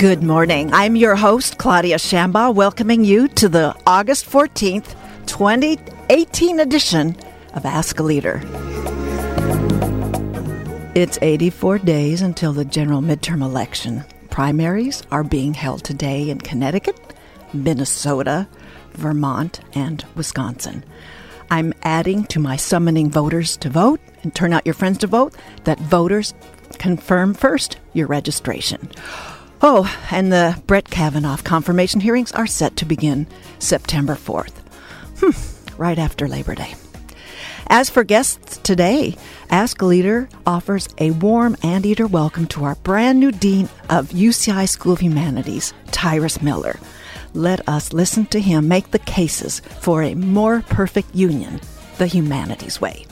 Good morning. I'm your host, Claudia Shambaugh, welcoming you to the August 14th, 2018 edition of Ask a Leader. It's 84 days until the general midterm election. Primaries are being held today in Connecticut, Minnesota, Vermont, and Wisconsin. I'm adding to my summoning voters to vote and turn out your friends to vote that voters confirm first your registration. Oh, and the Brett Kavanaugh confirmation hearings are set to begin September 4th. Hmm, right after Labor Day. As for guests today, Ask Leader offers a warm anteater welcome to our brand new Dean of UCI School of Humanities, Tyrus Miller let us listen to him make the cases for a more perfect union, the humanities way.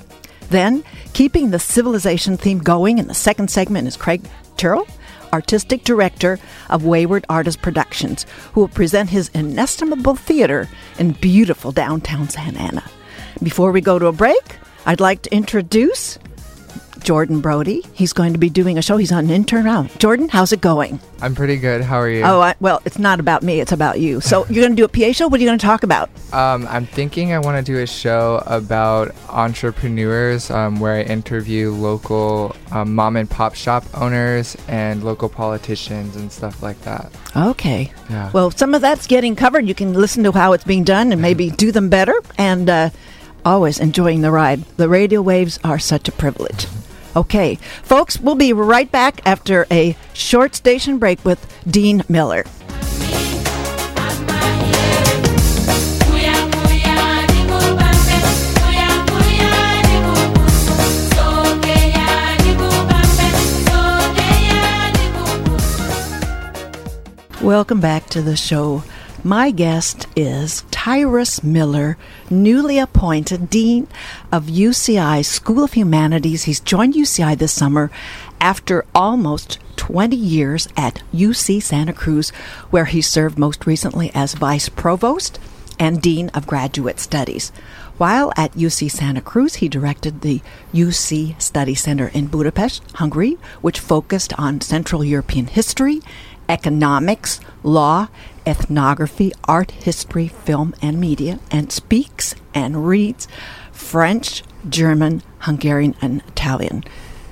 Then, keeping the civilization theme going in the second segment is Craig Tyrl, artistic director of Wayward Artist Productions, who will present his inestimable theater in beautiful downtown Santa Ana. Before we go to a break, I'd like to introduce Jordan Brody. He's going to be doing a show. He's on an intern now. Jordan, how's it going? I'm pretty good. How are you? Oh, I, well, it's not about me. It's about you. So you're going to do a PA show. What are you going to talk about? Um, I'm thinking I want to do a show about entrepreneurs um, where I interview local um, mom and pop shop owners and local politicians and stuff like that. Okay. Yeah. Well, some of that's getting covered. You can listen to how it's being done and maybe do them better. And uh, always enjoying the ride. The radio waves are such a privilege. Okay, folks, we'll be right back after a short station break with Dean Miller. Welcome back to the show. My guest is Tyrus Miller, newly appointed Dean of UCI School of Humanities. He's joined UCI this summer after almost 20 years at UC Santa Cruz, where he served most recently as Vice Provost and Dean of Graduate Studies. While at UC Santa Cruz, he directed the UC Study Center in Budapest, Hungary, which focused on Central European history, economics, law, ethnography, art history, film, and media, and speaks and reads French, German, Hungarian, and Italian.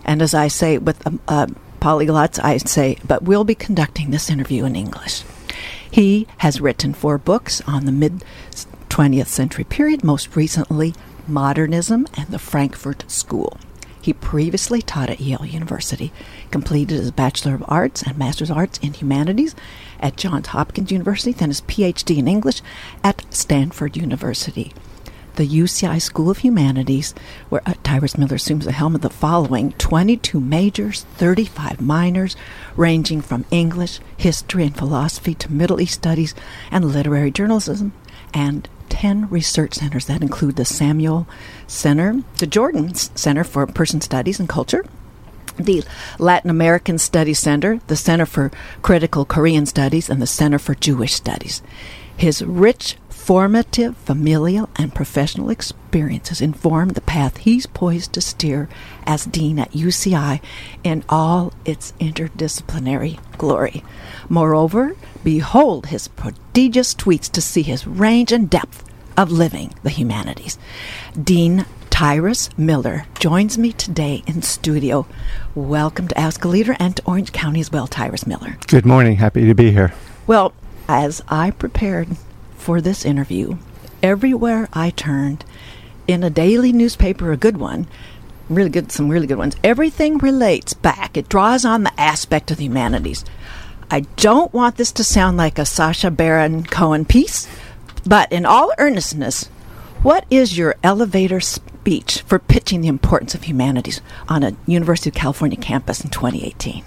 And as I say with um, uh, polyglots, I say, but we'll be conducting this interview in English. He has written four books on the mid 20th century period, most recently, Modernism and the Frankfurt School. He previously taught at Yale University, completed his Bachelor of Arts and Master's of Arts in Humanities at Johns Hopkins University, then his PhD in English at Stanford University. The UCI School of Humanities, where uh, Tyrus Miller assumes the helm of the following 22 majors, 35 minors, ranging from English, history, and philosophy to Middle East studies and literary journalism, and 10 research centers that include the Samuel Center, the Jordan Center for Persian Studies and Culture, the Latin American Studies Center, the Center for Critical Korean Studies, and the Center for Jewish Studies. His rich, formative, familial, and professional experiences inform the path he's poised to steer as Dean at UCI in all its interdisciplinary glory. Moreover, behold his prodigious tweets to see his range and depth of living the humanities. Dean Tyrus Miller joins me today in studio. Welcome to Ask a Leader and to Orange County as well, Tyrus Miller. Good morning. Happy to be here. Well, as I prepared for this interview, everywhere I turned, in a daily newspaper, a good one, really good, some really good ones, everything relates back. It draws on the aspect of the humanities. I don't want this to sound like a Sacha Baron Cohen piece, but in all earnestness, what is your elevator speech for pitching the importance of humanities on a University of California campus in 2018?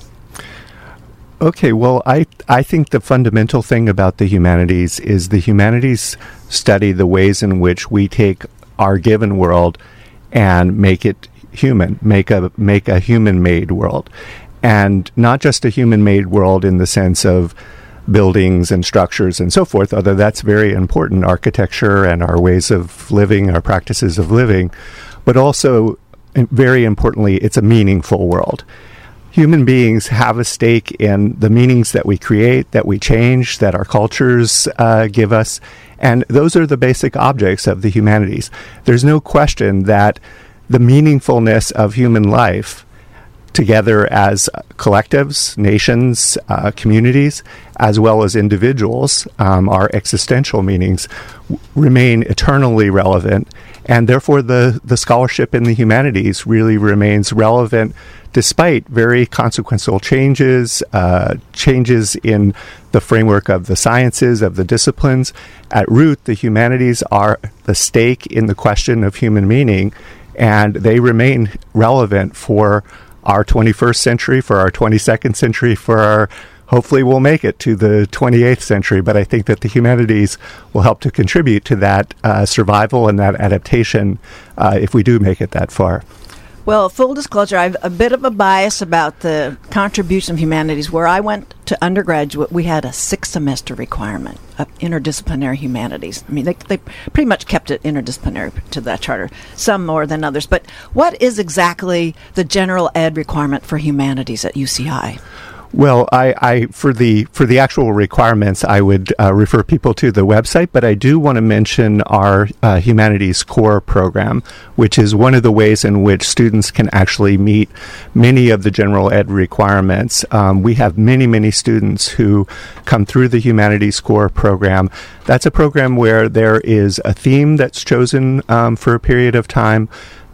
Okay, well, I I think the fundamental thing about the humanities is the humanities study the ways in which we take our given world and make it human, make a make a human-made world, and not just a human-made world in the sense of buildings and structures and so forth, although that's very important, architecture and our ways of living, our practices of living, but also, very importantly, it's a meaningful world. human beings have a stake in the meanings that we create, that we change, that our cultures uh, give us. And those are the basic objects of the humanities. There's no question that the meaningfulness of human life together as collectives, nations, uh, communities, as well as individuals, um, our existential meanings w- remain eternally relevant. And therefore, the, the scholarship in the humanities really remains relevant despite very consequential changes, uh, changes in the framework of the sciences, of the disciplines. At root, the humanities are the stake in the question of human meaning, and they remain relevant for our 21st century, for our 22nd century, for our hopefully we'll make it to the 28th century. But I think that the humanities will help to contribute to that uh, survival and that adaptation uh, if we do make it that far. Well, full disclosure, I have a bit of a bias about the contribution of humanities. Where I went to undergraduate, we had a six semester requirement of interdisciplinary humanities. I mean, they, they pretty much kept it interdisciplinary to that charter, some more than others. But what is exactly the general ed requirement for humanities at UCI? Well, I, I, for the for the actual requirements, I would uh, refer people to the website, but I do want to mention our uh, humanities core program, which is one of the ways in which students can actually meet many of the general ed requirements. Um, we have many many students who come through the humanities core program. That's a program where there is a theme that's chosen um, for a period of time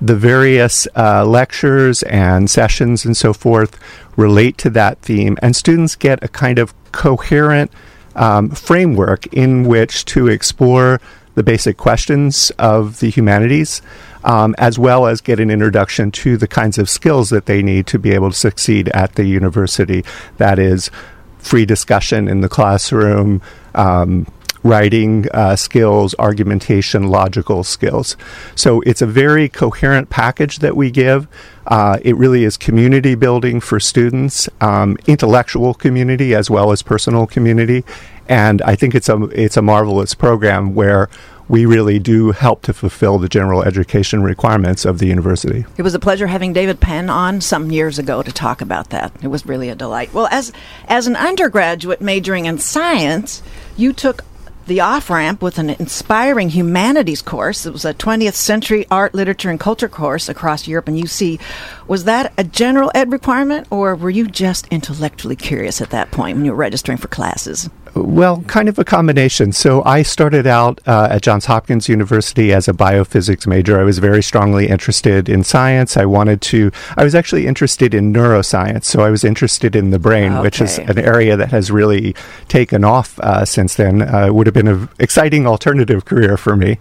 the various uh, lectures and sessions and so forth relate to that theme, and students get a kind of coherent um, framework in which to explore the basic questions of the humanities, um, as well as get an introduction to the kinds of skills that they need to be able to succeed at the university. That is, free discussion in the classroom, um, writing uh, skills, argumentation, logical skills. So it's a very coherent package that we give. Uh, it really is community building for students, um, intellectual community as well as personal community, and I think it's a it's a marvelous program where we really do help to fulfill the general education requirements of the university. It was a pleasure having David Penn on some years ago to talk about that. It was really a delight. Well, as as an undergraduate majoring in science, you took the off ramp with an inspiring humanities course. It was a 20th century art, literature, and culture course across Europe and UC. Was that a general ed requirement, or were you just intellectually curious at that point when you were registering for classes? Well, kind of a combination. So I started out uh, at Johns Hopkins University as a biophysics major. I was very strongly interested in science. I wanted to, I was actually interested in neuroscience. So I was interested in the brain, okay. which is an area that has really taken off uh, since then. Uh, would have been an exciting alternative career for me.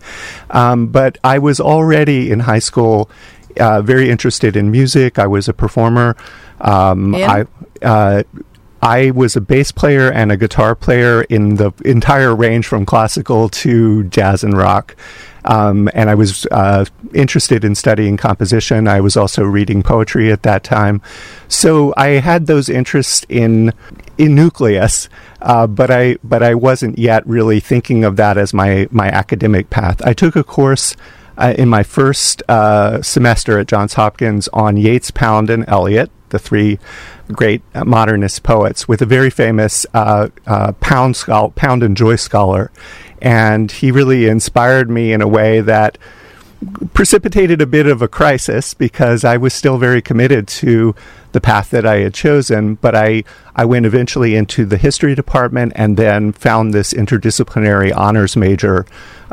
Um, but I was already in high school uh, very interested in music. I was a performer. Um, I uh, I was a bass player and a guitar player in the entire range from classical to jazz and rock. Um, and I was uh, interested in studying composition. I was also reading poetry at that time, so I had those interests in in nucleus, uh, but I but I wasn't yet really thinking of that as my my academic path. I took a course. Uh, in my first uh, semester at Johns Hopkins on Yeats, Pound, and Eliot, the three great modernist poets, with a very famous uh, uh, Pound, Pound and Joyce scholar. And he really inspired me in a way that precipitated a bit of a crisis because I was still very committed to the path that I had chosen. But I, I went eventually into the history department and then found this interdisciplinary honors major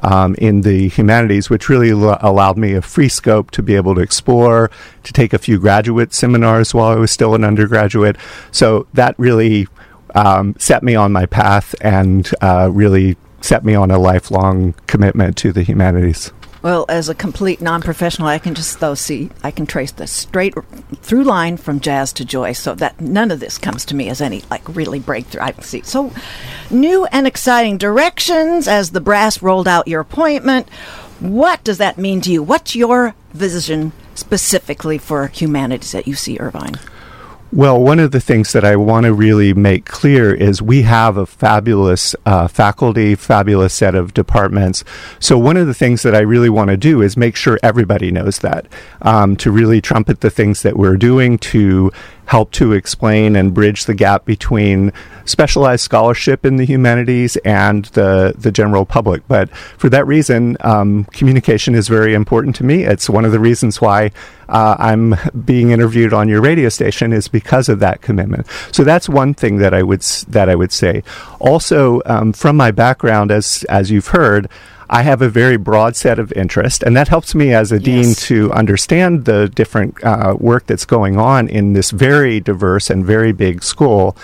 um, in the humanities, which really l- allowed me a free scope to be able to explore, to take a few graduate seminars while I was still an undergraduate. So that really um, set me on my path and uh, really set me on a lifelong commitment to the humanities. Well, as a complete non-professional, I can just though see I can trace the straight through line from jazz to joy, so that none of this comes to me as any like really breakthrough. I see so new and exciting directions as the brass rolled out your appointment. What does that mean to you? What's your vision specifically for humanities at UC Irvine? Well, one of the things that I want to really make clear is we have a fabulous uh, faculty, fabulous set of departments. So, one of the things that I really want to do is make sure everybody knows that, um, to really trumpet the things that we're doing, to help to explain and bridge the gap between specialized scholarship in the humanities and the, the general public. But for that reason, um, communication is very important to me. It's one of the reasons why uh, I'm being interviewed on your radio station is because of that commitment. So that's one thing that I would that I would say. Also, um, from my background, as as you've heard. I have a very broad set of interest, and that helps me as a yes. dean to understand the different uh, work that's going on in this very diverse and very big school.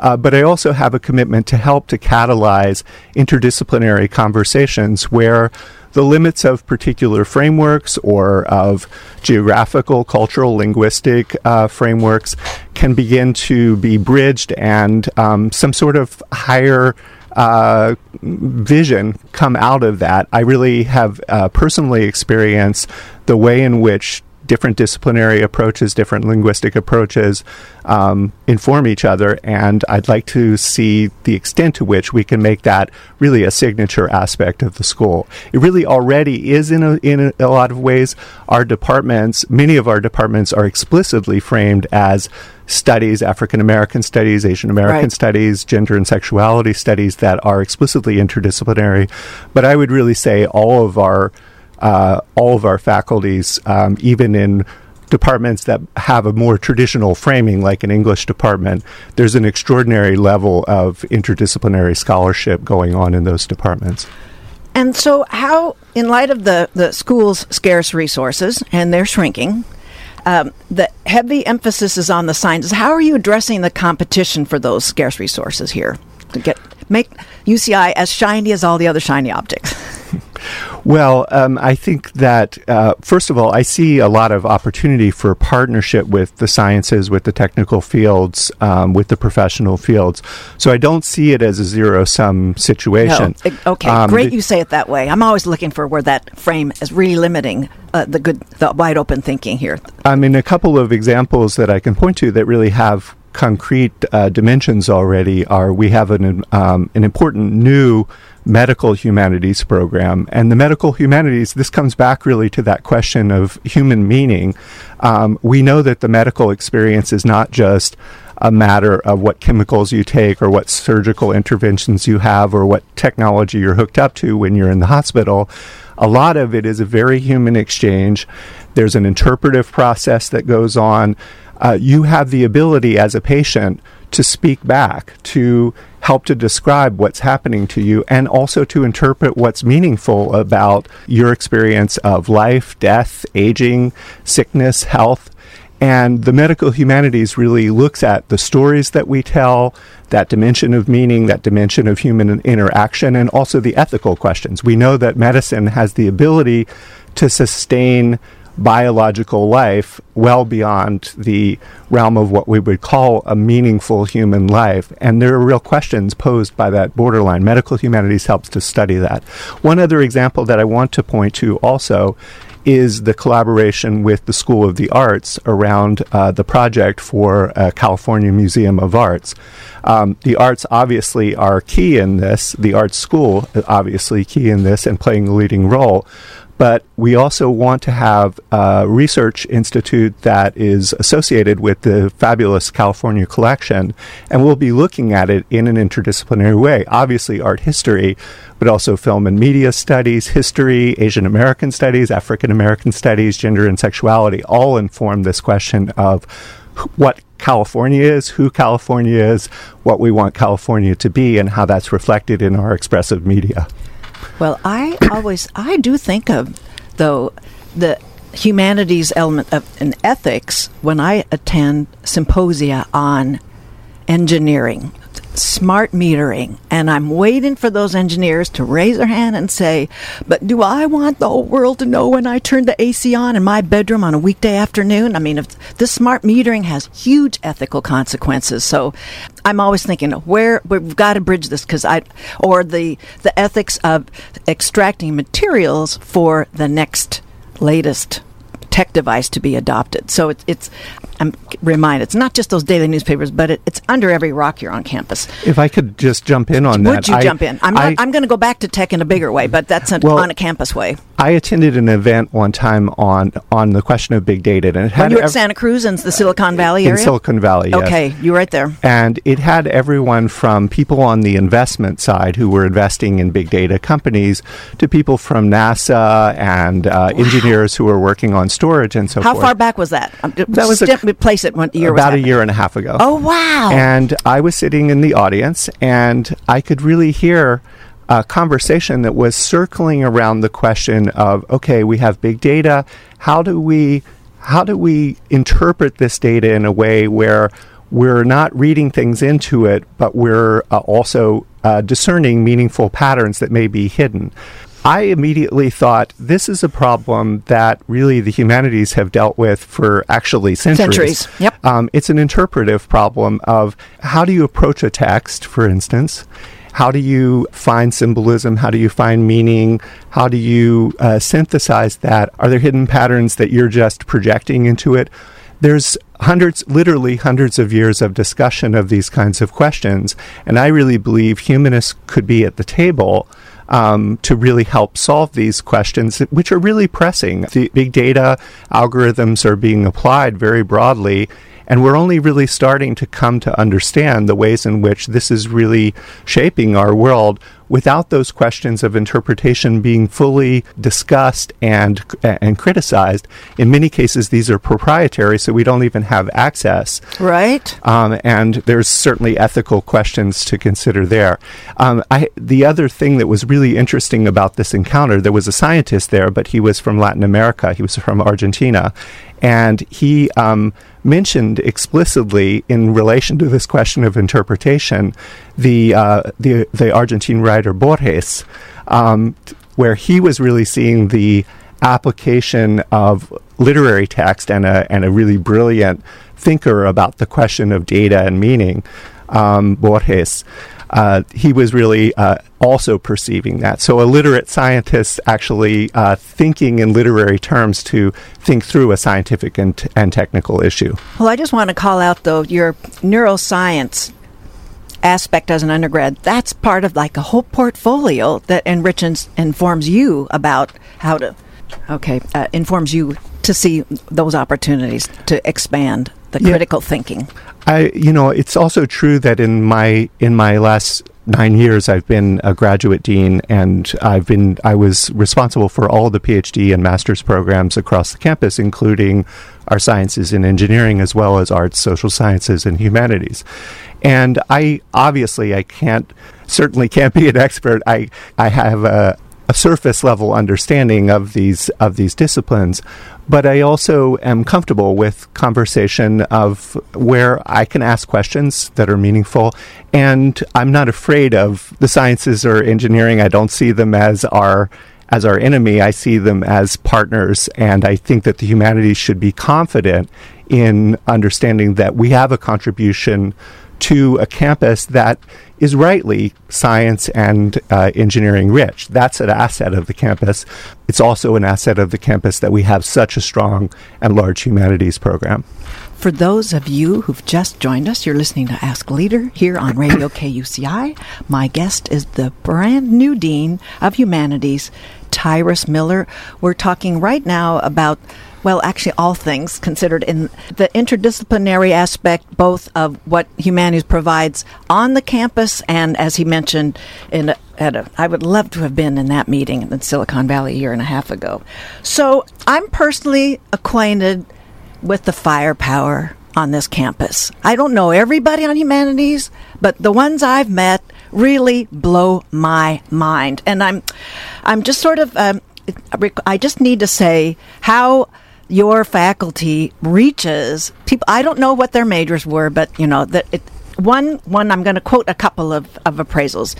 Uh, but I also have a commitment to help to catalyze interdisciplinary conversations where the limits of particular frameworks or of geographical, cultural, linguistic uh, frameworks can begin to be bridged and um, some sort of higher uh, vision come out of that. I really have uh, personally experienced the way in which different disciplinary approaches, different linguistic approaches um, inform each other. And I'd like to see the extent to which we can make that really a signature aspect of the school. It really already is in a, in a, a lot of ways. Our departments, many of our departments, are explicitly framed as studies, African American studies, Asian American right. studies, gender and sexuality studies that are explicitly interdisciplinary. But I would really say all of our uh, all of our faculties, um, even in departments that have a more traditional framing, like an English department, there's an extraordinary level of interdisciplinary scholarship going on in those departments. And so, how, in light of the, the school's scarce resources and they're shrinking, um, the heavy emphasis is on the sciences. How are you addressing the competition for those scarce resources here to get make UCI as shiny as all the other shiny objects? Well, um, I think that, uh, first of all, I see a lot of opportunity for partnership with the sciences, with the technical fields, um, with the professional fields. So I don't see it as a zero sum situation. No. Okay, um, great you say it that way. I'm always looking for where that frame is really limiting uh, the good, the wide open thinking here. I mean, a couple of examples that I can point to that really have concrete uh, dimensions already are we have an, um, an important new medical humanities program. And the medical humanities, this comes back really to that question of human meaning. Um, we know that the medical experience is not just a matter of what chemicals you take or what surgical interventions you have or what technology you're hooked up to when you're in the hospital. A lot of it is a very human exchange. There's an interpretive process that goes on. Uh, you have the ability as a patient to speak back, to help to describe what's happening to you, and also to interpret what's meaningful about your experience of life, death, aging, sickness, health. And the medical humanities really looks at the stories that we tell, that dimension of meaning, that dimension of human interaction, and also the ethical questions. We know that medicine has the ability to sustain biological life well beyond the realm of what we would call a meaningful human life. And there are real questions posed by that borderline. Medical humanities helps to study that. One other example that I want to point to also is the collaboration with the School of the Arts around uh, the project for uh, California Museum of Arts. Um, the arts obviously are key in this, the arts school obviously key in this and playing a leading role but we also want to have a research institute that is associated with the fabulous California collection, and we'll be looking at it in an interdisciplinary way. Obviously, art history, but also film and media studies, history, Asian American studies, African American studies, gender and sexuality all inform this question of what California is, who California is, what we want California to be, and how that's reflected in our expressive media. Well, I always I do think of though the humanities element of an ethics when I attend symposia on engineering smart metering. And I'm waiting for those engineers to raise their hand and say, But do I want the whole world to know when I turn the AC on in my bedroom on a weekday afternoon? I mean, if this smart metering has huge ethical consequences. So I'm always thinking, where we've got to bridge this because I, or the, the ethics of extracting materials for the next latest tech device to be adopted. So it's, it's I'm reminded, it's not just those daily newspapers, but it, it's under every rock here on campus. If I could just jump in on Would that. Would you I- jump in? I'm, I- I'm going to go back to tech in a bigger way, but that's a, Well, on a campus way. I attended an event one time on on the question of big data, and it had When you were at Santa Cruz in the Silicon Valley in area? Silicon Valley. yes. Okay, you're right there. And it had everyone from people on the investment side who were investing in big data companies to people from NASA and uh, engineers who were working on storage and so How forth. far back was that? Um, That was a- place it. What year About a year and a half ago. Oh wow! And I was sitting in the audience, and I could really hear a conversation that was circling around the question of, okay, we have big data. How do we how do we interpret this data in a way where we're not reading things into it, but we're uh, also uh, discerning meaningful patterns that may be hidden? I immediately thought this is a problem that really the humanities have dealt with for actually centuries. Centuries, yep. Um, it's an interpretive problem of how do you approach a text, for instance? How do you find symbolism? How do you find meaning? How do you uh, synthesize that? Are there hidden patterns that you're just projecting into it? There's hundreds, literally hundreds of years of discussion of these kinds of questions. And I really believe humanists could be at the table um, to really help solve these questions, which are really pressing. The big data algorithms are being applied very broadly, and we're only really starting to come to understand the ways in which this is really shaping our world without those questions of interpretation being fully discussed and and criticized. In many cases, these are proprietary, so we don't even have access. right. Um, and there's certainly ethical questions to consider there. Um, I, the other thing that was really interesting about this encounter, there was a scientist there, but he was from Latin America. He was from Argentina, and he um, mentioned explicitly in relation to this question of interpretation the uh, the the Argentine writer Borges, um, where he was really seeing the application of literary text and a and a really brilliant thinker about the question of data and meaning, um, Borges. Uh, he was really uh, also perceiving that. So, a literate scientist actually uh, thinking in literary terms to think through a scientific and, t- and technical issue. Well, I just want to call out though your neuroscience aspect as an undergrad. That's part of like a whole portfolio that enriches informs you about how to. Okay, uh, informs you to see those opportunities to expand the Yeah. critical thinking. I, you know, it's also true that in my in my last nine years, I've been a graduate dean, and I've been I was responsible for all the PhD and master's programs across the campus, including our sciences and engineering, as well as arts, social sciences, and humanities. And I obviously I can't certainly can't be an expert. I I have a a surface level understanding of these of these disciplines, but I also am comfortable with conversation of where I can ask questions that are meaningful, and I'm not afraid of the sciences or engineering. I don't see them as our as our enemy. I see them as partners, and I think that the humanities should be confident in understanding that we have a contribution to a campus that is rightly science and uh, engineering rich. That's an asset of the campus. It's also an asset of the campus that we have such a strong and large humanities program. For those of you who've just joined us, you're listening to Ask Leader here on Radio KUCI. My guest is the brand new Dean of Humanities, Tyrus Miller. We're talking right now about, well, actually, all things considered in the interdisciplinary aspect, both of what humanities provides on the campus and, as he mentioned, in a, at a, I would love to have been in that meeting in Silicon Valley a year and a half ago. So I'm personally acquainted with the firepower on this campus. I don't know everybody on humanities, but the ones I've met really blow my mind. And I'm, I'm just sort of, um, I just need to say how your faculty reaches people. I don't know what their majors were, but you know that it. One, one. I'm going to quote a couple of, of appraisals.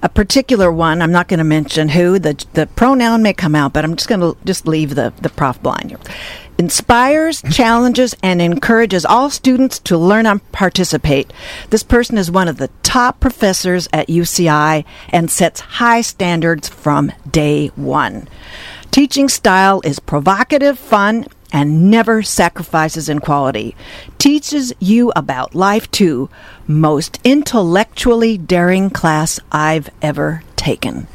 A particular one. I'm not going to mention who. The the pronoun may come out, but I'm just going to just leave the the prof blind inspires, challenges, and encourages all students to learn and participate. This person is one of the top professors at UCI and sets high standards from day one. Teaching style is provocative, fun, and never sacrifices in quality. Teaches you about life too. Most intellectually daring class I've ever taken.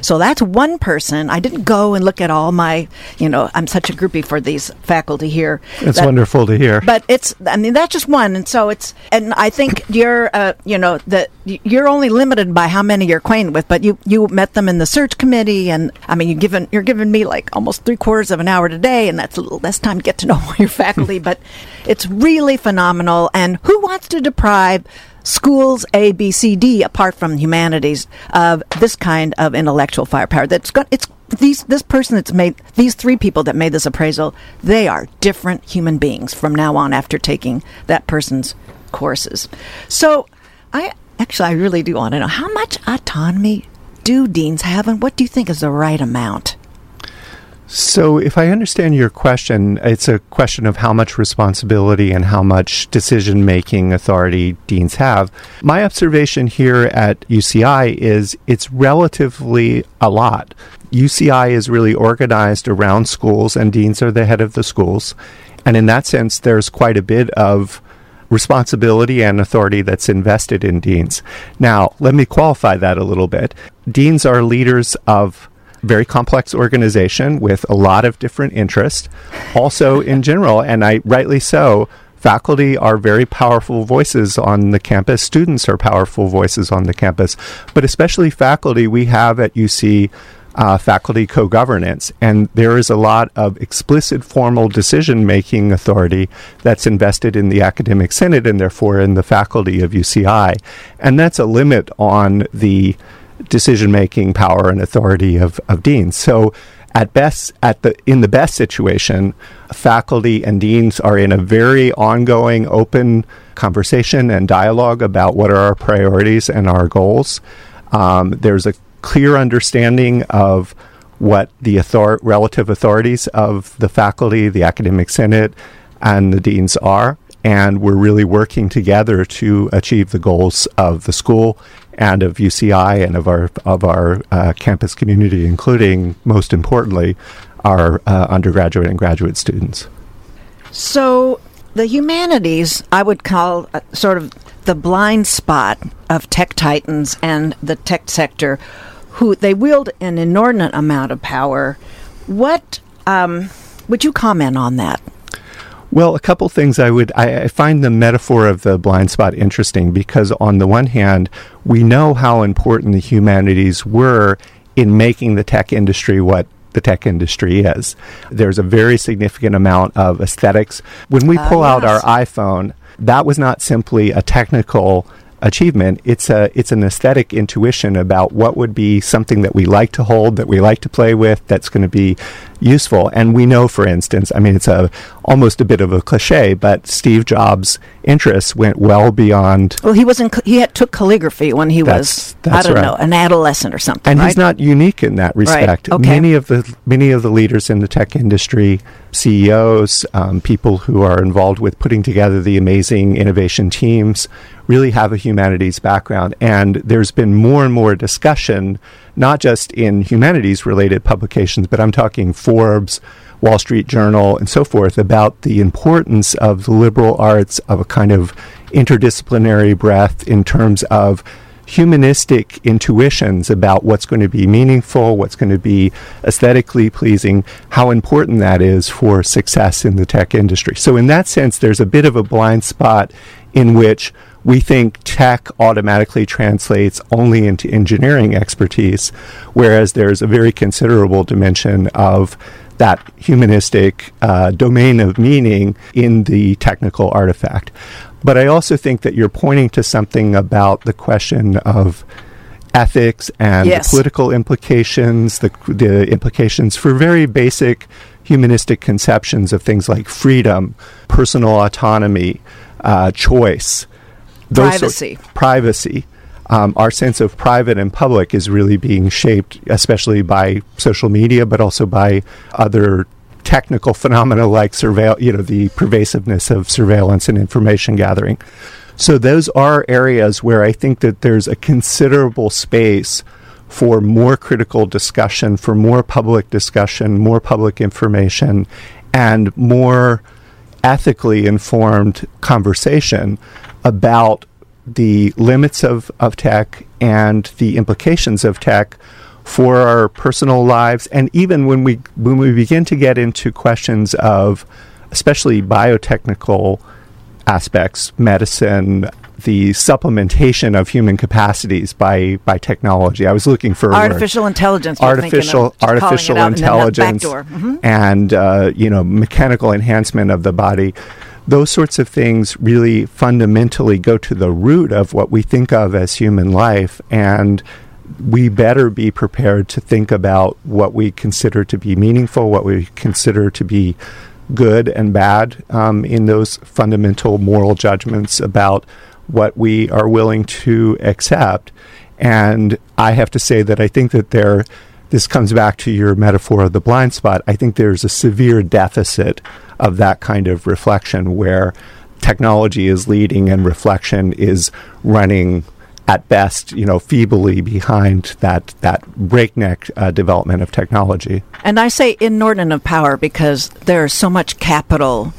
So that's one person. I didn't go and look at all my, you know, I'm such a groupie for these faculty here. It's that- wonderful to hear. but it's i mean that's just one and so it's and i think you're uh, you know that you're only limited by how many you're acquainted with but you you met them in the search committee and i mean you given you're giving me like almost three quarters of an hour today and that's a little less time to get to know your faculty but it's really phenomenal and who wants to deprive schools A, B, C, D, apart from humanities, of this kind of intellectual firepower. That's got it's these this person that's made these three people that made this appraisal. They are different human beings from now on after taking that person's courses. So, I actually I really do want to know how much autonomy do deans have, and what do you think is the right amount? So, if I understand your question, it's a question of how much responsibility and how much decision making authority deans have. My observation here at UCI is it's relatively a lot. UCI is really organized around schools, and deans are the head of the schools. And in that sense, there's quite a bit of responsibility and authority that's invested in deans. Now, let me qualify that a little bit. Deans are leaders of very complex organization with a lot of different interests. Also, in general, and I rightly so, faculty are very powerful voices on the campus. Students are powerful voices on the campus, but especially faculty. We have at UC. Uh, faculty co governance, and there is a lot of explicit formal decision making authority that's invested in the academic senate and therefore in the faculty of UCI. And that's a limit on the decision making power and authority of, of deans. So at best at the in the best situation, faculty and deans are in a very ongoing open conversation and dialogue about what are our priorities and our goals. Um, there's a clear understanding of what the author- relative authorities of the faculty, the academic senate, and the deans are. And we're really working together to achieve the goals of the school and of UCI and of our of our uh, campus community, including most importantly our uh, undergraduate and graduate students. So, the humanities, I would call uh, sort of the blind spot of tech titans and the tech sector, who they wield an inordinate amount of power. What um, would you comment on that? Well, a couple things I would I, I, find the metaphor of the blind spot interesting because on the one hand, we know how important the humanities were in making the tech industry what the tech industry is. There's a very significant amount of aesthetics. When we pull uh, yes. out our iPhone, that was not simply a technical achievement. It's a it's an aesthetic intuition about what would be something that we like to hold, that we like to play with, that's going to be useful. And we know, for instance, I mean, it's a almost a bit of a cliche, but Steve Jobs' interests went well beyond. Well, he was in, he had, took calligraphy when he that's, was that's I don't right. know an adolescent or something. And right? he's not unique in that respect. Right. Okay. Many of the many of the leaders in the tech industry, CEOs, um, people who are involved with putting together the amazing innovation teams, really have a humanities background. And there's been more and more discussion, not just in humanities related publications, but I'm talking Forbes, Wall Street Journal, and so forth, about the importance of the liberal arts of a kind of interdisciplinary breadth in terms of humanistic intuitions about what's going to be meaningful, what's going to be aesthetically pleasing, how important that is for success in the tech industry. So, in that sense, there's a bit of a blind spot in which we think tech automatically translates only into engineering expertise, whereas there's a very considerable dimension of that humanistic uh, domain of meaning in the technical artifact. But I also think that you're pointing to something about the question of ethics and Yes. the political implications, the, the implications for very basic humanistic conceptions of things like freedom, personal autonomy, uh, choice, sorts- Privacy. privacy. Um, our sense of private and public is really being shaped, especially by social media, but also by other technical phenomena like surveil, you know, the pervasiveness of surveillance and information gathering. So those are areas where I think that there's a considerable space for more critical discussion, for more public discussion, more public information, and more ethically informed conversation about the limits of, of tech and the implications of tech for our personal lives and even when we when we begin to get into questions of especially biotechnical aspects medicine the supplementation of human capacities by by technology. I was looking for artificial intelligence. Artificial artificial intelligence and, mm-hmm. and uh, you know mechanical enhancement of the body. Those sorts of things really fundamentally go to the root of what we think of as human life, and we better be prepared to think about what we consider to be meaningful, what we consider to be good and bad um, in those fundamental moral judgments about what we are willing to accept. And I have to say that I think that there, this comes back to your metaphor of the blind spot. I think there's a severe deficit of that kind of reflection where technology is leading and reflection is running at best, you know, feebly behind that that breakneck uh, development of technology. And I say inordinate of power because there's so much capital,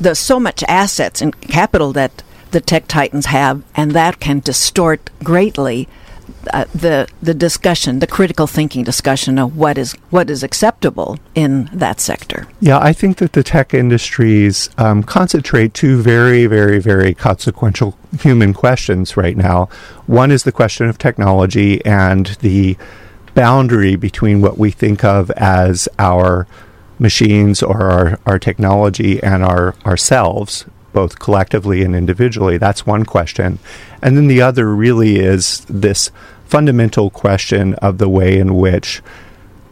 there's so much assets and capital that the tech titans have, and that can distort greatly uh, the the discussion, the critical thinking discussion of what is what is acceptable in that sector. Yeah, I think that the tech industries um, concentrate two very, very, very consequential human questions right now. One is the question of technology and the boundary between what we think of as our machines or our, our technology and our ourselves both collectively and individually? That's one question. And then the other really is this fundamental question of the way in which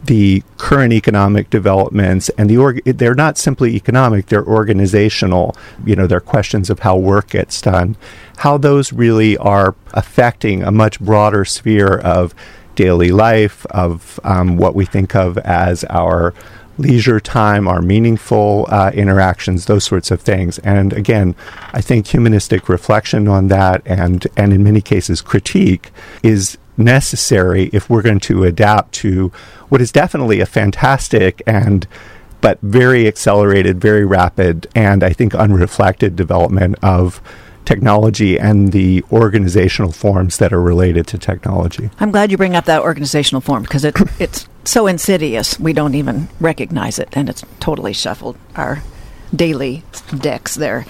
the current economic developments and the org- they're not simply economic they're organizational you know they're questions of how work gets done how those really are affecting a much broader sphere of daily life of um, what we think of as our leisure time, our meaningful uh, interactions, those sorts of things. And again, I think humanistic reflection on that and, and in many cases critique is necessary if we're going to adapt to what is definitely a fantastic and but very accelerated, very rapid, and I think unreflected development of technology and the organizational forms that are related to technology. I'm glad you bring up that organizational form because it, it's so insidious we don't even recognize it, and it's totally shuffled our daily decks there.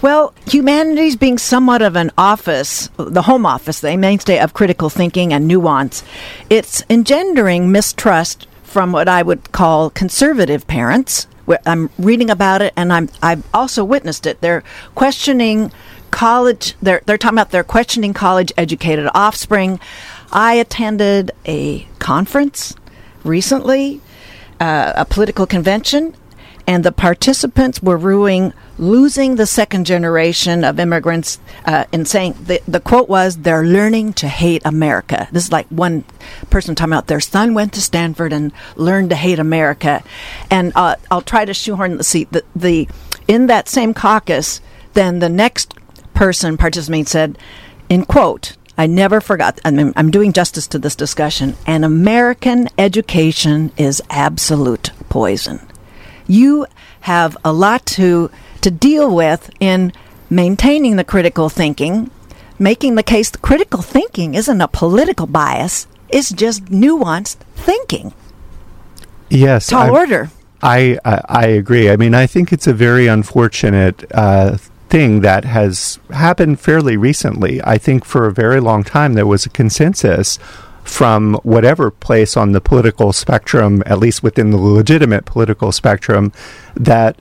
Well, humanities being somewhat of an office, the home office, the mainstay of critical thinking and nuance, it's engendering mistrust from what I would call conservative parents. I'm reading about it, and I'm I've also witnessed it. They're questioning college they're they're talking about their questioning college educated offspring. I attended a conference recently, uh, a political convention, and the participants were ruing losing the second generation of immigrants uh, and saying the, the quote was they're learning to hate america this is like one person talking about their son went to stanford and learned to hate america and uh, i'll try to shoehorn the seat the, the in that same caucus then the next person participating said, in quote, I never forgot, I mean, I'm doing justice to this discussion, an American education is absolute poison. You have a lot to, to deal with in maintaining the critical thinking, making the case that critical thinking isn't a political bias, it's just nuanced thinking. Yes. Tall I'm, order. I, I, I agree. I mean, I think it's a very unfortunate uh, thing that has happened fairly recently. I think for a very long time there was a consensus from whatever place on the political spectrum, at least within the legitimate political spectrum, that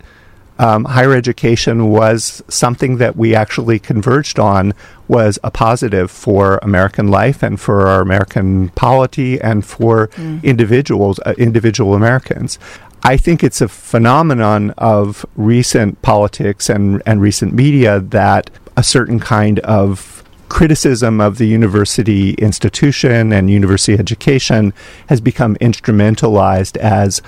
um, higher education was something that we actually converged on was a positive for American life and for our American polity and for mm. individuals, uh, individual Americans. I think it's a phenomenon of recent politics and, and recent media that a certain kind of criticism of the university institution and university education has become instrumentalized as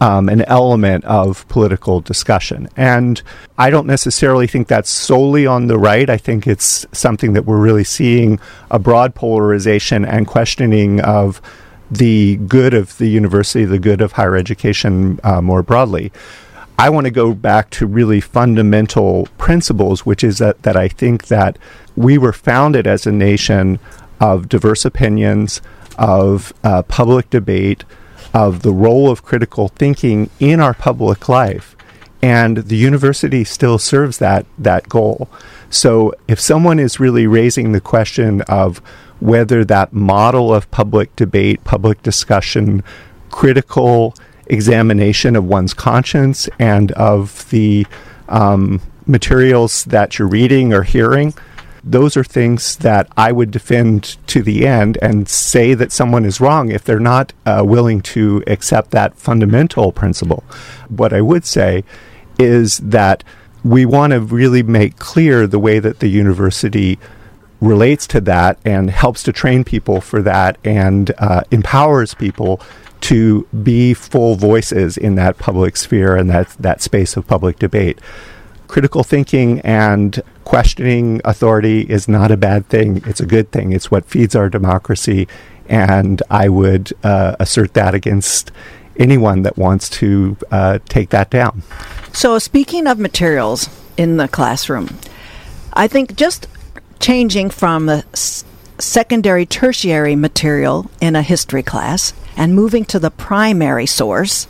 um, an element of political discussion. And I don't necessarily think that's solely on the right. I think it's something that we're really seeing a broad polarization and questioning of the good of the university, the good of higher education uh, more broadly. I want to go back to really fundamental principles, which is that, that I think that we were founded as a nation of diverse opinions, of uh, public debate, of the role of critical thinking in our public life. And the university still serves that, that goal. So if someone is really raising the question of whether that model of public debate, public discussion, critical examination of one's conscience and of the um, materials that you're reading or hearing. Those are things that I would defend to the end and say that someone is wrong if they're not uh, willing to accept that fundamental principle. What I would say is that we want to really make clear the way that the university relates to that and helps to train people for that and uh, empowers people to be full voices in that public sphere and that, that space of public debate. Critical thinking and questioning authority is not a bad thing. It's a good thing. It's what feeds our democracy. And I would uh, assert that against anyone that wants to uh, take that down. So, speaking of materials in the classroom, I think just changing from s- secondary tertiary material in a history class and moving to the primary source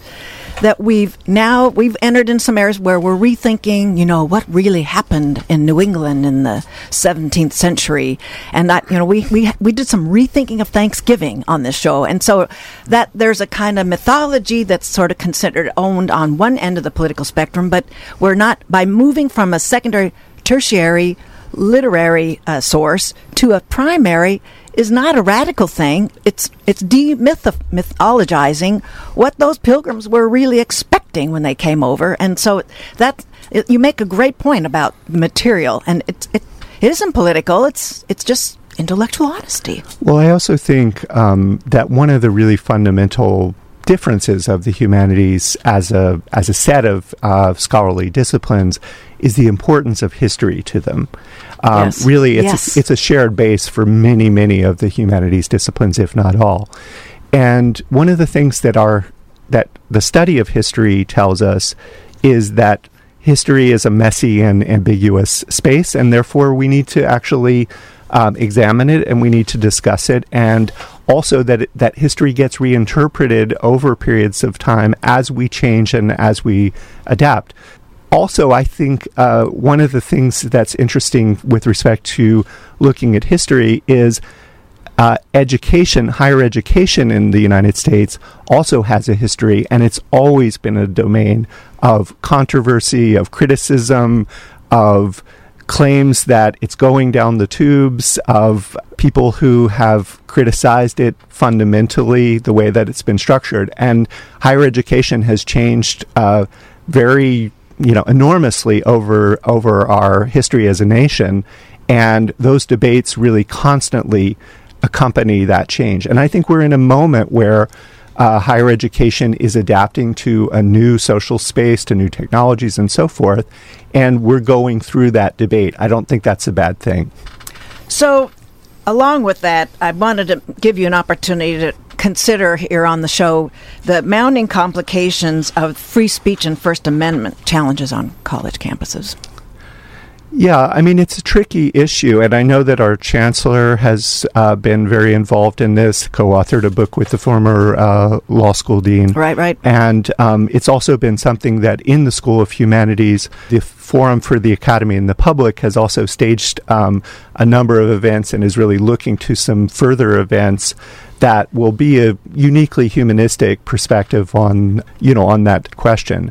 that we've now we've entered in some areas where we're rethinking, you know, what really happened in New England in the 17th century, and that you know we we we did some rethinking of Thanksgiving on this show, and so that there's a kind of mythology that's sort of considered owned on one end of the political spectrum, but we're not by moving from a secondary tertiary literary uh, source to a primary is not a radical thing. It's it's demythologizing what those pilgrims were really expecting when they came over, and so that it, you make a great point about material, and it's it, it isn't political. It's it's just intellectual honesty. Well, I also think um, that one of the really fundamental differences of the humanities as a as a set of uh, scholarly disciplines is the importance of history to them. Um, Yes. Really, it's Yes. a, it's a shared base for many many of the humanities disciplines, if not all. And one of the things that our that the study of history tells us is that history is a messy and ambiguous space, and therefore we need to actually um, examine it and we need to discuss it, and also that it, that history gets reinterpreted over periods of time as we change and as we adapt. Also, I think uh, one of the things that's interesting with respect to looking at history is uh, education, higher education in the United States also has a history, and it's always been a domain of controversy, of criticism, of claims that it's going down the tubes, of people who have criticized it fundamentally, the way that it's been structured. And higher education has changed uh, very you know enormously over over our history as a nation. And those debates really constantly accompany that change. And i think we're in a moment where uh, higher education is adapting to a new social space to new technologies and so forth. And we're going through that debate. I don't think that's a bad thing. So, along with that, I wanted to give you an opportunity to consider here on the show the mounting complications of free speech and First Amendment challenges on college campuses. Yeah, I mean, it's a tricky issue, and I know that our chancellor has uh, been very involved in this, co authored a book with the former uh, law school dean. Right, right. And um, it's also been something that in the School of Humanities, the Forum for the Academy and the Public has also staged um, a number of events and is really looking to some further events that will be a uniquely humanistic perspective on, you know, on that question.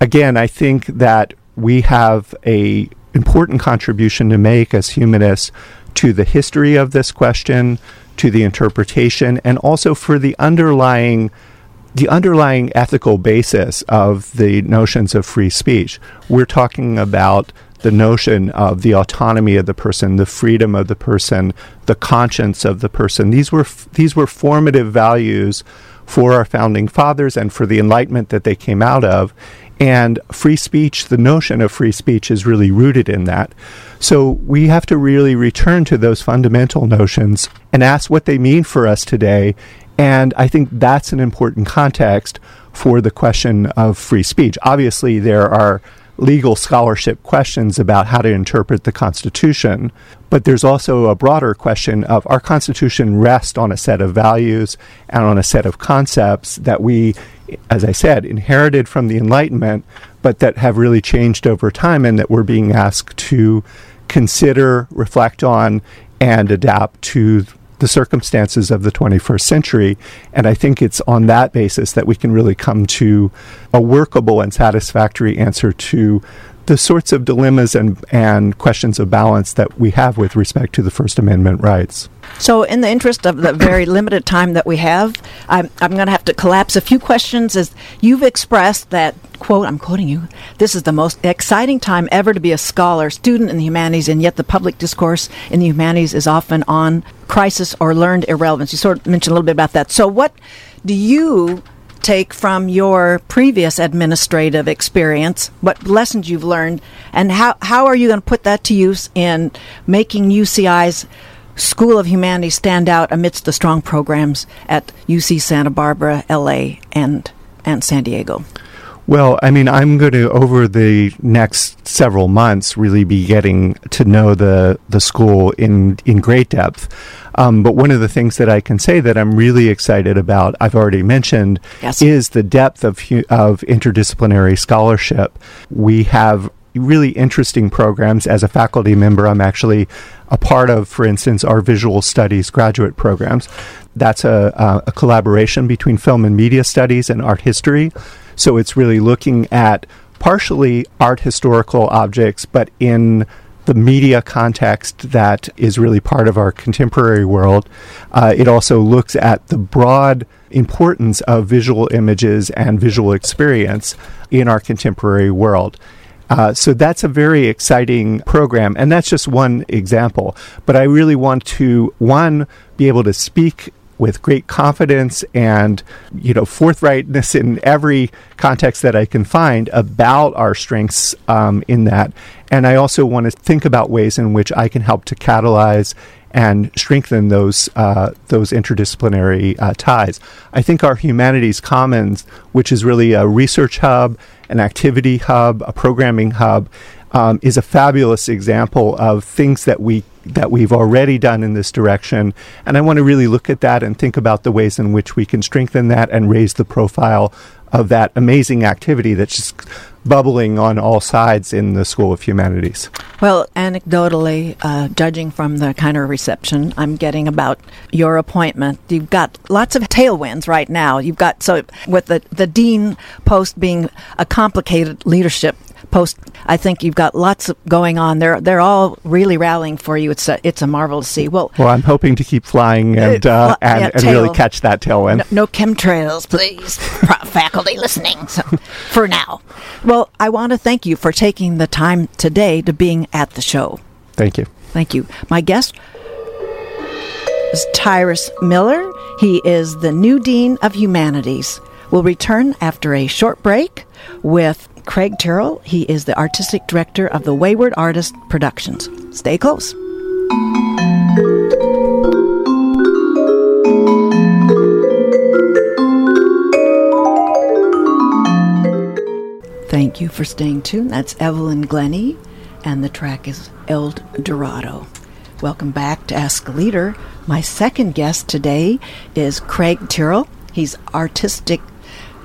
Again, I think that we have a important contribution to make as humanists to the history of this question, to the interpretation, and also for the underlying the underlying ethical basis of the notions of free speech. We're talking about the notion of the autonomy of the person, the freedom of the person, the conscience of the person. These were these were formative values for our founding fathers and for the enlightenment that they came out of. And free speech, the notion of free speech is really rooted in that. So we have to really return to those fundamental notions and ask what they mean for us today. And I think that's an important context for the question of free speech. Obviously, there are legal scholarship questions about how to interpret the Constitution, but there's also a broader question of our Constitution rests on a set of values and on a set of concepts that we, as I said, inherited from the Enlightenment, but that have really changed over time and that we're being asked to consider, reflect on, and adapt to the circumstances of the 21st century. And I think it's on that basis that we can really come to a workable and satisfactory answer to the sorts of dilemmas and, and questions of balance that we have with respect to the First Amendment rights. So, in the interest of the very limited time that we have, I'm, I'm going to have to collapse a few questions as you've expressed that, quote, I'm quoting you, this is the most exciting time ever to be a scholar, student in the humanities, and yet the public discourse in the humanities is often on crisis or learned irrelevance. You sort of mentioned a little bit about that. So, what do you take from your previous administrative experience, what lessons you've learned, and how, how are you going to put that to use in making UCI's School of Humanities stand out amidst the strong programs at UC Santa Barbara, LA, and, and San Diego? Well, I mean, I'm going to over the next several months really be getting to know the the school in in great depth. Um, but one of the things that I can say that I'm really excited about, I've already mentioned, yes. is the depth of of interdisciplinary scholarship. We have really interesting programs. As a faculty member, I'm actually a part of, for instance, our visual studies graduate programs. That's a, a collaboration between film and media studies and art history. So it's really looking at partially art historical objects, but in the media context that is really part of our contemporary world. Uh, it also looks at the broad importance of visual images and visual experience in our contemporary world. Uh, so that's a very exciting program, and that's just one example. But I really want to, one, be able to speak with great confidence and you know forthrightness in every context that I can find about our strengths um, in that. And I also want to think about ways in which I can help to catalyze and strengthen those uh, those interdisciplinary uh, ties. I think our humanities commons, which is really a research hub, an activity hub, a programming hub, um, is a fabulous example of things that we that we've already done in this direction. And I want to really look at that and think about the ways in which we can strengthen that and raise the profile of that amazing activity that's just bubbling on all sides in the School of Humanities. Well, anecdotally, uh, judging from the kind of reception I'm getting about your appointment, you've got lots of tailwinds right now. You've got, so with the, the dean post being a complicated leadership post. I think you've got lots going on. They're they're all really rallying for you. It's a it's a marvel to see. Well, well, I'm hoping to keep flying and uh, and, yeah, and really catch that tailwind. No, no chemtrails, please, faculty listening. So, for now, well, I want to thank you for taking the time today to being at the show. Thank you. Thank you. My guest is Tyrus Miller. He is the new dean of humanities. We'll return after a short break with Craig Tyrl. He is the artistic director of the Wayward Artist Productions. Stay close. Thank you for staying tuned. That's Evelyn Glennie, and the track is El Dorado. Welcome back to Ask a Leader. My second guest today is Craig Tyrl. He's artistic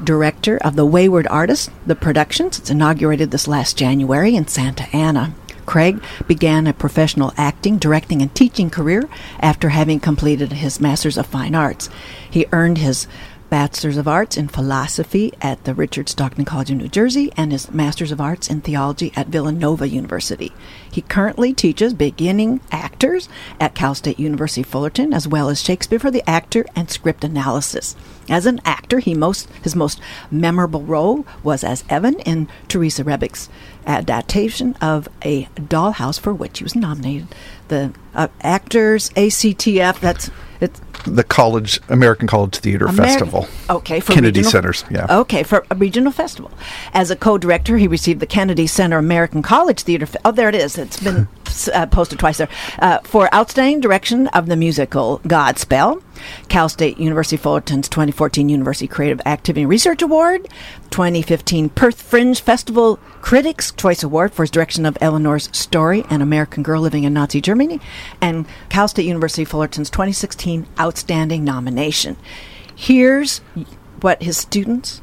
director of The Wayward Artist, the Productions. It's inaugurated this last January in Santa Ana. Craig began a professional acting, directing, and teaching career after having completed his Master's of Fine Arts. He earned his Bachelor's of Arts in Philosophy at the Richard Stockton College of New Jersey and his Master's of Arts in Theology at Villanova University. He currently teaches beginning actors at Cal State University Fullerton as well as Shakespeare for the Actor and Script Analysis. As an actor, he most his most memorable role was as Evan in Theresa Rebeck's adaptation of A Dollhouse, for which he was nominated. The uh, Actors ACTF. That's the College American College Theater Festival. Okay, for Kennedy regional, Centers. Yeah. Okay, for a regional festival. As a co-director, he received the Kennedy Center American College Theater. Oh, there it is. It's been uh, posted twice there uh, for outstanding direction of the musical Godspell. Cal State University Fullerton's 2014 University Creative Activity Research Award, 2015 Perth Fringe Festival Critics Choice Award for his direction of Eleanor's Story, an American Girl Living in Nazi Germany, and Cal State University Fullerton's 2016 Outstanding Nomination. Here's what his students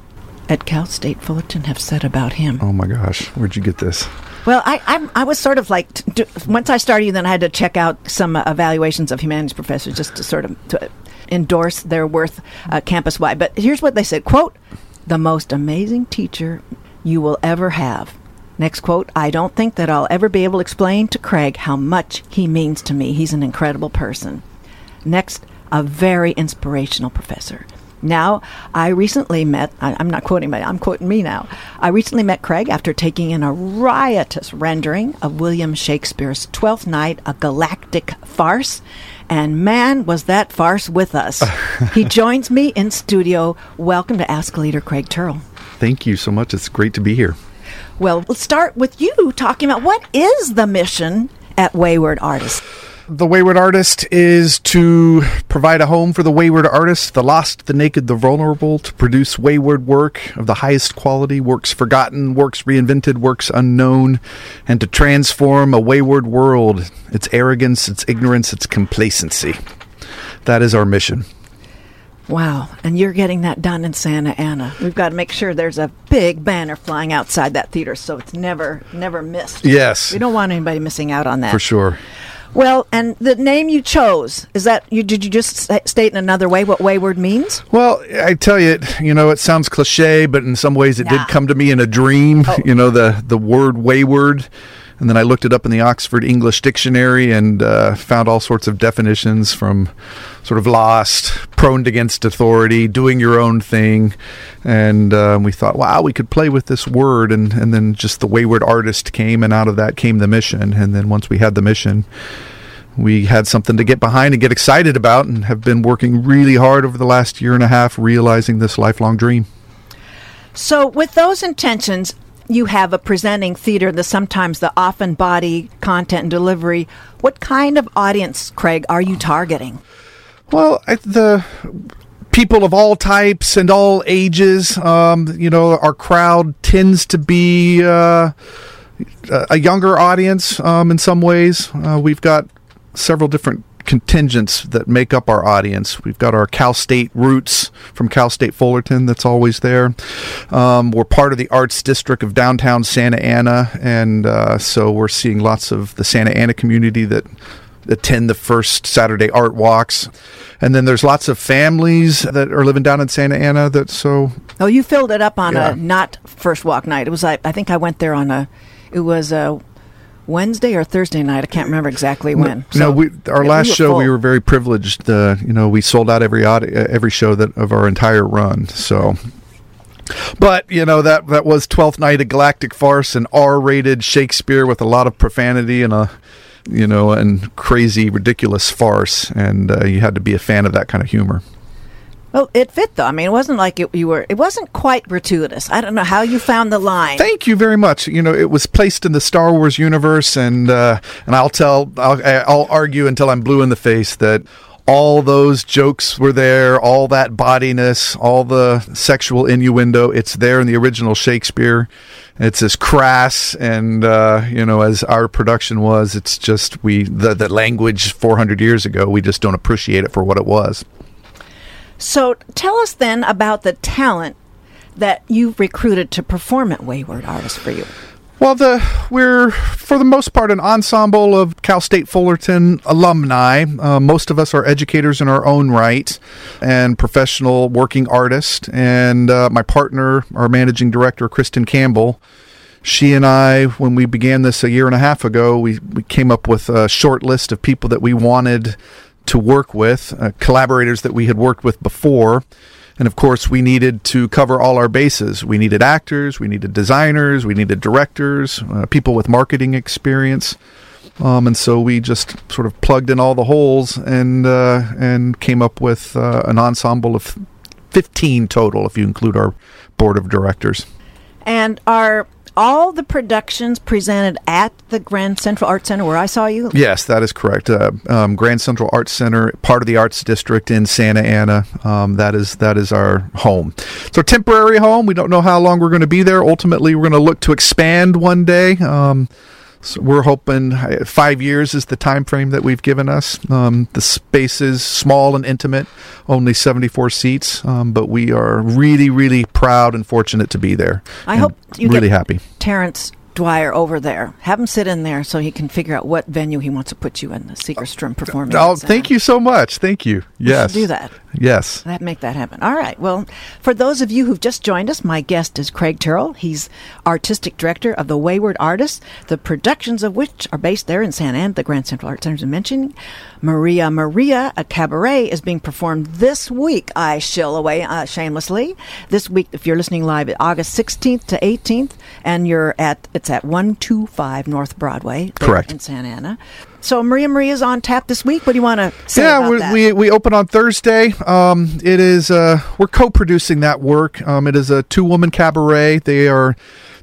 at Cal State Fullerton have said about him. Oh my gosh, where'd you get this? Well, I, I, I was sort of like t- once I started, then I had to check out some evaluations of humanities professors just to sort of to endorse their worth uh, campus wide. But here's what they said: "Quote, the most amazing teacher you will ever have." Next quote: "I don't think that I'll ever be able to explain to Craig how much he means to me. He's an incredible person." Next, a very inspirational professor. Now, I recently met, I, am not quoting, but I'm quoting me now. I recently met Craig after taking in a riotous rendering of William Shakespeare's Twelfth Night, a galactic farce. And man, was that farce with us. he joins me in studio. Welcome to Ask Leader Craig Tyrl. Thank you so much. It's great to be here. Well, let's start with you talking about what is the mission at Wayward Artists? The Wayward Artist is to provide a home for the wayward artist, the lost, the naked, the vulnerable, to produce wayward work of the highest quality, works forgotten, works reinvented, works unknown, and to transform a wayward world, its arrogance, its ignorance, its complacency. That is our mission. Wow. And you're getting that done in Santa Ana. We've got to make sure there's a big banner flying outside that theater so it's never never missed. Yes. We don't want anybody missing out on that. For sure. Well, and the name you chose is that you did you just state in another way what wayward means? Well, I tell you, you know, it sounds cliche, but in some ways, it did come to me in a dream. Oh. You know, the the word wayward. And then I looked it up in the Oxford English Dictionary and uh, found all sorts of definitions from sort of lost, prone against authority, doing your own thing. And uh, we thought, wow, we could play with this word. And, and then just the wayward artist came, and out of that came the mission. And then once we had the mission, we had something to get behind and get excited about, and have been working really hard over the last year and a half realizing this lifelong dream. So, with those intentions, you have a presenting theater, the sometimes the often body content and delivery. What kind of audience, Craig, are you targeting? Well, the people of all types and all ages. Um, you know, our crowd tends to be uh, a younger audience um, in some ways. Uh, we've got several different contingents that make up our audience. We've got our Cal State roots from Cal State Fullerton that's always there. Um, we're part of the arts district of downtown Santa Ana, and uh, so we're seeing lots of the Santa Ana community that attend the first Saturday art walks. And then there's lots of families that are living down in Santa Ana that so Oh, you filled it up on yeah. a not first walk night. It was I, I think I went there on a it was a Wednesday or Thursday night. I can't remember exactly when. So, no, we, our last we show full. we were very privileged. Uh, you know, we sold out every audi- every show that of our entire run. So, but you know that that was Twelfth Night, a galactic farce, an R-rated Shakespeare with a lot of profanity and a you know and crazy, ridiculous farce, and uh, you had to be a fan of that kind of humor. Well, it fit though. I mean, it wasn't like it, you were. It wasn't quite gratuitous. I don't know how you found the line. Thank you very much. You know, it was placed in the Star Wars universe, and uh, and I'll tell, I'll, I'll argue until I'm blue in the face that all those jokes were there, all that bodiness, all the sexual innuendo. It's there in the original Shakespeare. It's as crass and uh, you know as our production was. It's just we the the language 400 years ago. We just don't appreciate it for what it was. So tell us then about the talent that you've recruited to perform at Wayward Artists for you. Well, the we're for the most part an ensemble of Cal State Fullerton alumni. Uh, most of us are educators in our own right and professional working artists. And uh, my partner, our managing director, Kristen Campbell, she and I, when we began this a year and a half ago, we, we came up with a short list of people that we wanted to work with, uh, collaborators that we had worked with before. And of course, we needed to cover all our bases. We needed actors, we needed designers, we needed directors, uh, people with marketing experience. Um, and so we just sort of plugged in all the holes and uh, and came up with uh, an ensemble of 15 total, if you include our board of directors. And are all the productions presented at the Grand Central Art Center where I saw you? Yes, that is correct. Uh, um, Grand Central Arts Center, part of the Arts District in Santa Ana. Um, that is that is our home. So temporary home. We don't know how long we're going to be there. Ultimately, we're going to look to expand one day. Um, so we're hoping uh, five years is the time frame that we've given us. Um, the space is small and intimate, only 74 seats, um, but we are really, really proud and fortunate to be there. I hope you really happy. Terrence Dwyer over there. Have him sit in there so he can figure out what venue he wants to put you in the Segerstrom Performing Oh, thank you so much. Thank you. Yes. do that. Yes. That make that happen. All right. Well, for those of you who've just joined us, my guest is Craig Tyrl. He's artistic director of the Wayward Artists, the productions of which are based there in San Ana, the Grand Central Art Center is mentioning. Maria Maria, a cabaret, is being performed this week. I shill away uh, shamelessly. This week, if you're listening live, August 16th to 18th, and you're at it's at 125 North Broadway, Correct. in Santa Ana. So Maria Maria's on tap this week. What do you want to say yeah, about we, we we open on Thursday. Um, it is uh, we're co-producing that work. Um, it is a two-woman cabaret. They are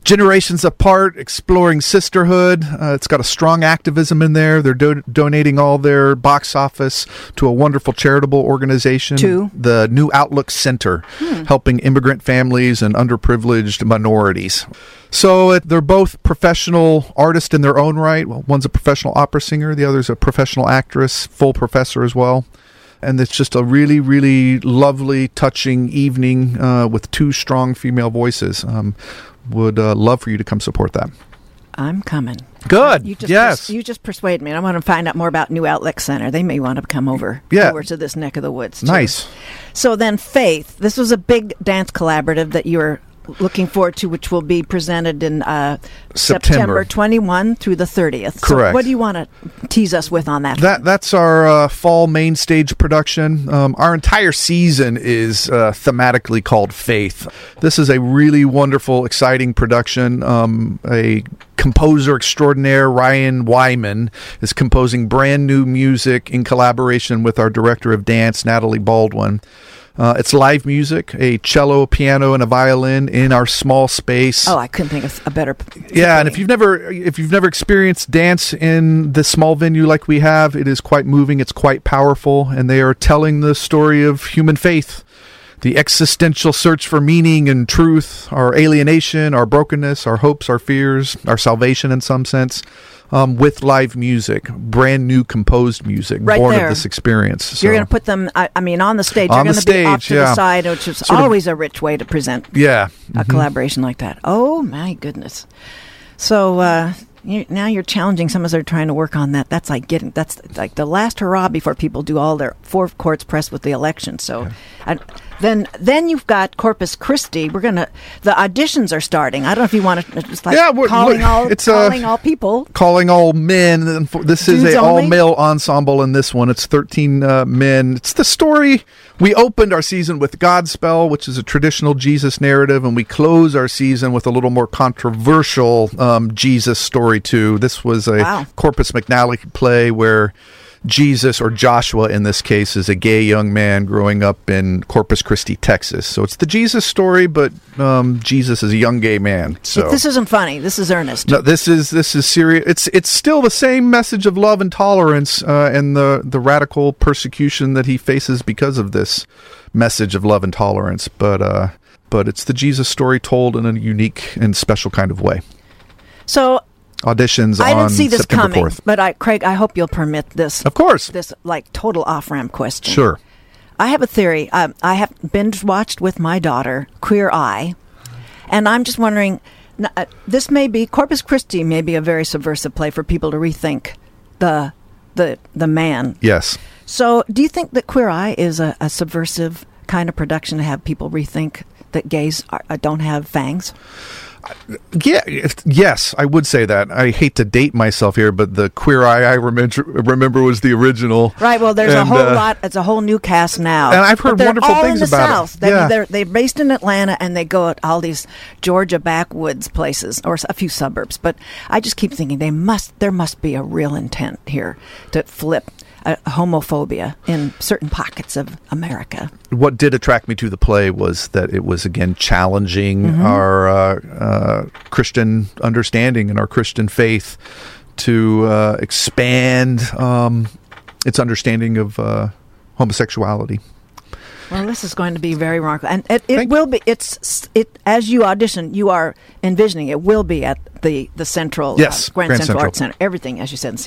generations apart, exploring sisterhood. Uh, it's got a strong activism in there. They're do- donating all their box office to a wonderful charitable organization, To? the New Outlook Center, helping immigrant families and underprivileged minorities. So it, they're both professional artists in their own right. Well, one's a professional opera singer, the other's a professional actress, full professor as well. And it's just a really, really lovely, touching evening uh, with two strong female voices. Um, would uh, love for you to come support that. I'm coming. Good. You just yes. pers- you just persuade me. I want to find out more about New Outlet Center. They may want to come over Yeah. over to this neck of the woods. too. nice. So then, Faith. This was a big dance collaborative that you're looking forward to, which will be presented in uh, September. 21 through the 30th. So Correct. what do you want to tease us with on that? That that's our uh, fall main stage production. Um, our entire season is uh, thematically called Faith. This is a really wonderful, exciting production. Um, a composer extraordinaire, Ryan Wyman, is composing brand new music in collaboration with our director of dance, Natalie Baldwin. Uh, it's live music, a cello, a piano, and a violin in our small space. oh, I couldn't think of a better. Yeah, and if you've never if you've never experienced dance in this small venue like we have, it is quite moving. It's quite powerful, and they are telling the story of human faith, the existential search for meaning and truth, our alienation, our brokenness, our hopes, our fears, our salvation in some sense. Um, with live music, brand new composed music, Right born there. of this experience. You're going to put them. I, I mean, on the stage. On you're the going to be off stage, to the yeah. side, which is Sort of- always a rich way to present yeah, a collaboration like that. Oh my goodness! So uh, you, now you're challenging some as they're trying to work on that. That's like getting that's like the last hurrah before people do all their four courts press with the election. So I, then then you've got Corpus Christi. We're gonna the auditions are starting. I don't know if you want to just like Yeah, we're- calling we're- all it's, uh, calling all people. calling all men. This is Dudes a all only? male ensemble in this one. It's 13 uh, men. It's the story. We opened our season with Godspell, which is a traditional Jesus narrative, and we close our season with a little more controversial um, Jesus story, too. This was a Wow. Corpus McNally play where. Jesus, or Joshua in this case, is a gay young man growing up in Corpus Christi, Texas. So it's the Jesus story, but um, Jesus is a young gay man. So This isn't funny. This is earnest. no, this is this is serious. It's it's still the same message of love and tolerance, uh, and the the radical persecution that he faces because of this message of love and tolerance. But uh, but it's the Jesus story told in a unique and special kind of way. So Auditions I on didn't see this September coming, fourth. but I, Craig, I hope you'll permit this. Of course, This like total off ramp question. sure. I have a theory. Um, I have binge watched with my daughter Queer Eye, and I'm just wondering. uh, This may be Corpus Christi, may be a very subversive play for people to rethink the the the man. Yes. So, do you think that Queer Eye is a, a subversive kind of production to have people rethink that gays are, uh, don't have fangs? Yeah, if, yes, I would say that. I hate to date myself here, but the Queer Eye I remember, remember was the original. Right. Well, there's a whole uh, lot. It's a whole new cast now, And I've heard wonderful all things in the about it. South. They, Yeah. They're they're based in Atlanta, and they go at all these Georgia backwoods places or a few suburbs. But I just keep thinking they must. There must be a real intent here to flip. Uh, homophobia in certain pockets of America. what did attract me to the play was that it was again challenging Mm-hmm. our uh, uh, Christian understanding and our Christian faith to uh, expand um, its understanding of uh, homosexuality. Well, this is going to be very remarkable, and it, it will be. It's it as you audition, you are envisioning it will be at the the central Yes, uh, Grand, Grand Central, Central. Arts Center. Everything, as you said.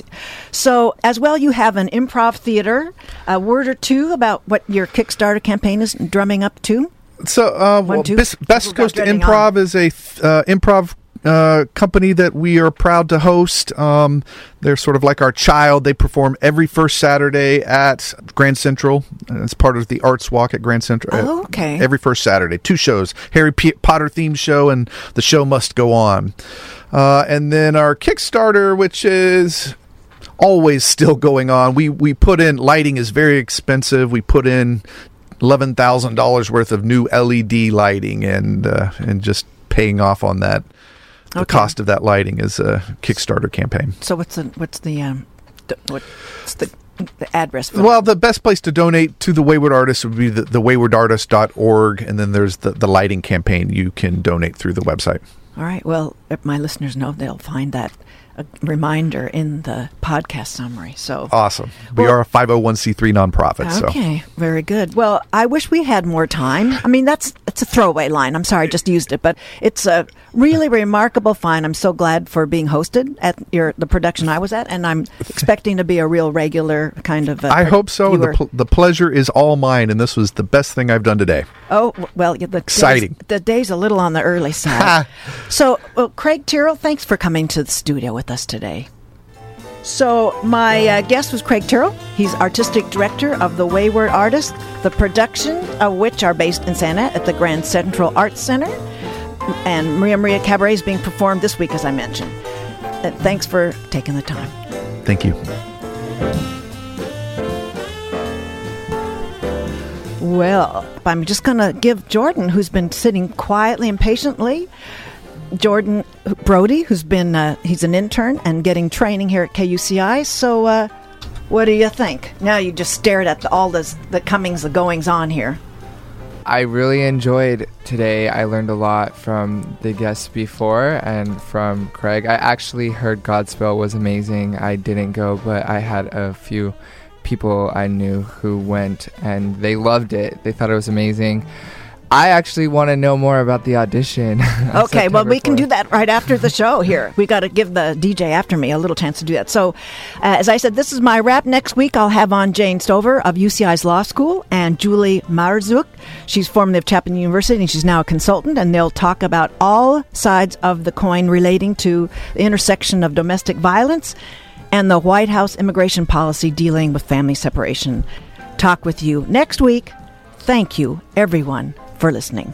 So, as well, you have an improv theater. A word or two about what your Kickstarter campaign is drumming up to. So, uh, One, well. Best, Coast Improv is a th- uh, improv uh, company that we are proud to host. Um, they're sort of like our child. They perform every first Saturday at Grand Central as part of the Arts Walk at Grand Central. Oh, uh, okay. every first Saturday, two shows: Harry P- Potter themed show and the show must go on. Uh, and then our Kickstarter, which is always still going on. We we put in lighting is very expensive. We put in eleven thousand dollars worth of new LED lighting, and uh, and just paying off on that. The cost of that lighting is a Kickstarter campaign. So, what's the what's the um, what's the the address? For Well, the best place to donate to the Wayward Artist would be the, the waywardartist.org, and then there's the, the lighting campaign you can donate through the website. All right. Well, if my listeners know they'll find that a reminder in the podcast summary. So Awesome. We Well- are a 501c3 nonprofit. So Okay, very good. Well, I wish we had more time. I mean, that's it's a throwaway line. I'm sorry, I just used it, but it's a really remarkable find. I'm so glad for being hosted at your the production I was at, and I'm expecting to be a real regular kind of. uh I hope so. The, pl- the pleasure is all mine, and this was the best thing I've done today. Oh well, the Exciting. Day's, the day's a little on the early side. so, well, Craig Tyrl, thanks for coming to the studio with us today. So, my uh, guest was Craig Tyrl. He's artistic director of The Wayward Artist, the production of which are based in Santa at the Grand Central Arts Center. And Maria Maria Cabaret is being performed this week, as I mentioned. Uh, thanks for taking the time. Thank you. Well, I'm just going to give Jordan, who's been sitting quietly and patiently, Jordan Brody, who's been uh, he's an intern and getting training here at KUCI. So, uh, what do you think? Now you just stared at the, all this, the comings, the goings on here. I really enjoyed today. I learned a lot from the guests before and from Craig. I actually heard Godspell was amazing. I didn't go, but I had a few people I knew who went and they loved it. They thought it was amazing. I actually want to know more about the audition. Okay, well, we can do that right after the show here. We got to give the DJ after me a little chance to do that. So, uh, as I said, this is my wrap. Next week, I'll have on Jane Stoever of UCI's Law School and Julie Marzouk. She's formerly of Chapman University and she's now a consultant, and they'll talk about all sides of the coin relating to the intersection of domestic violence and the White House immigration policy dealing with family separation. Talk with you next week. Thank you, everyone, for listening.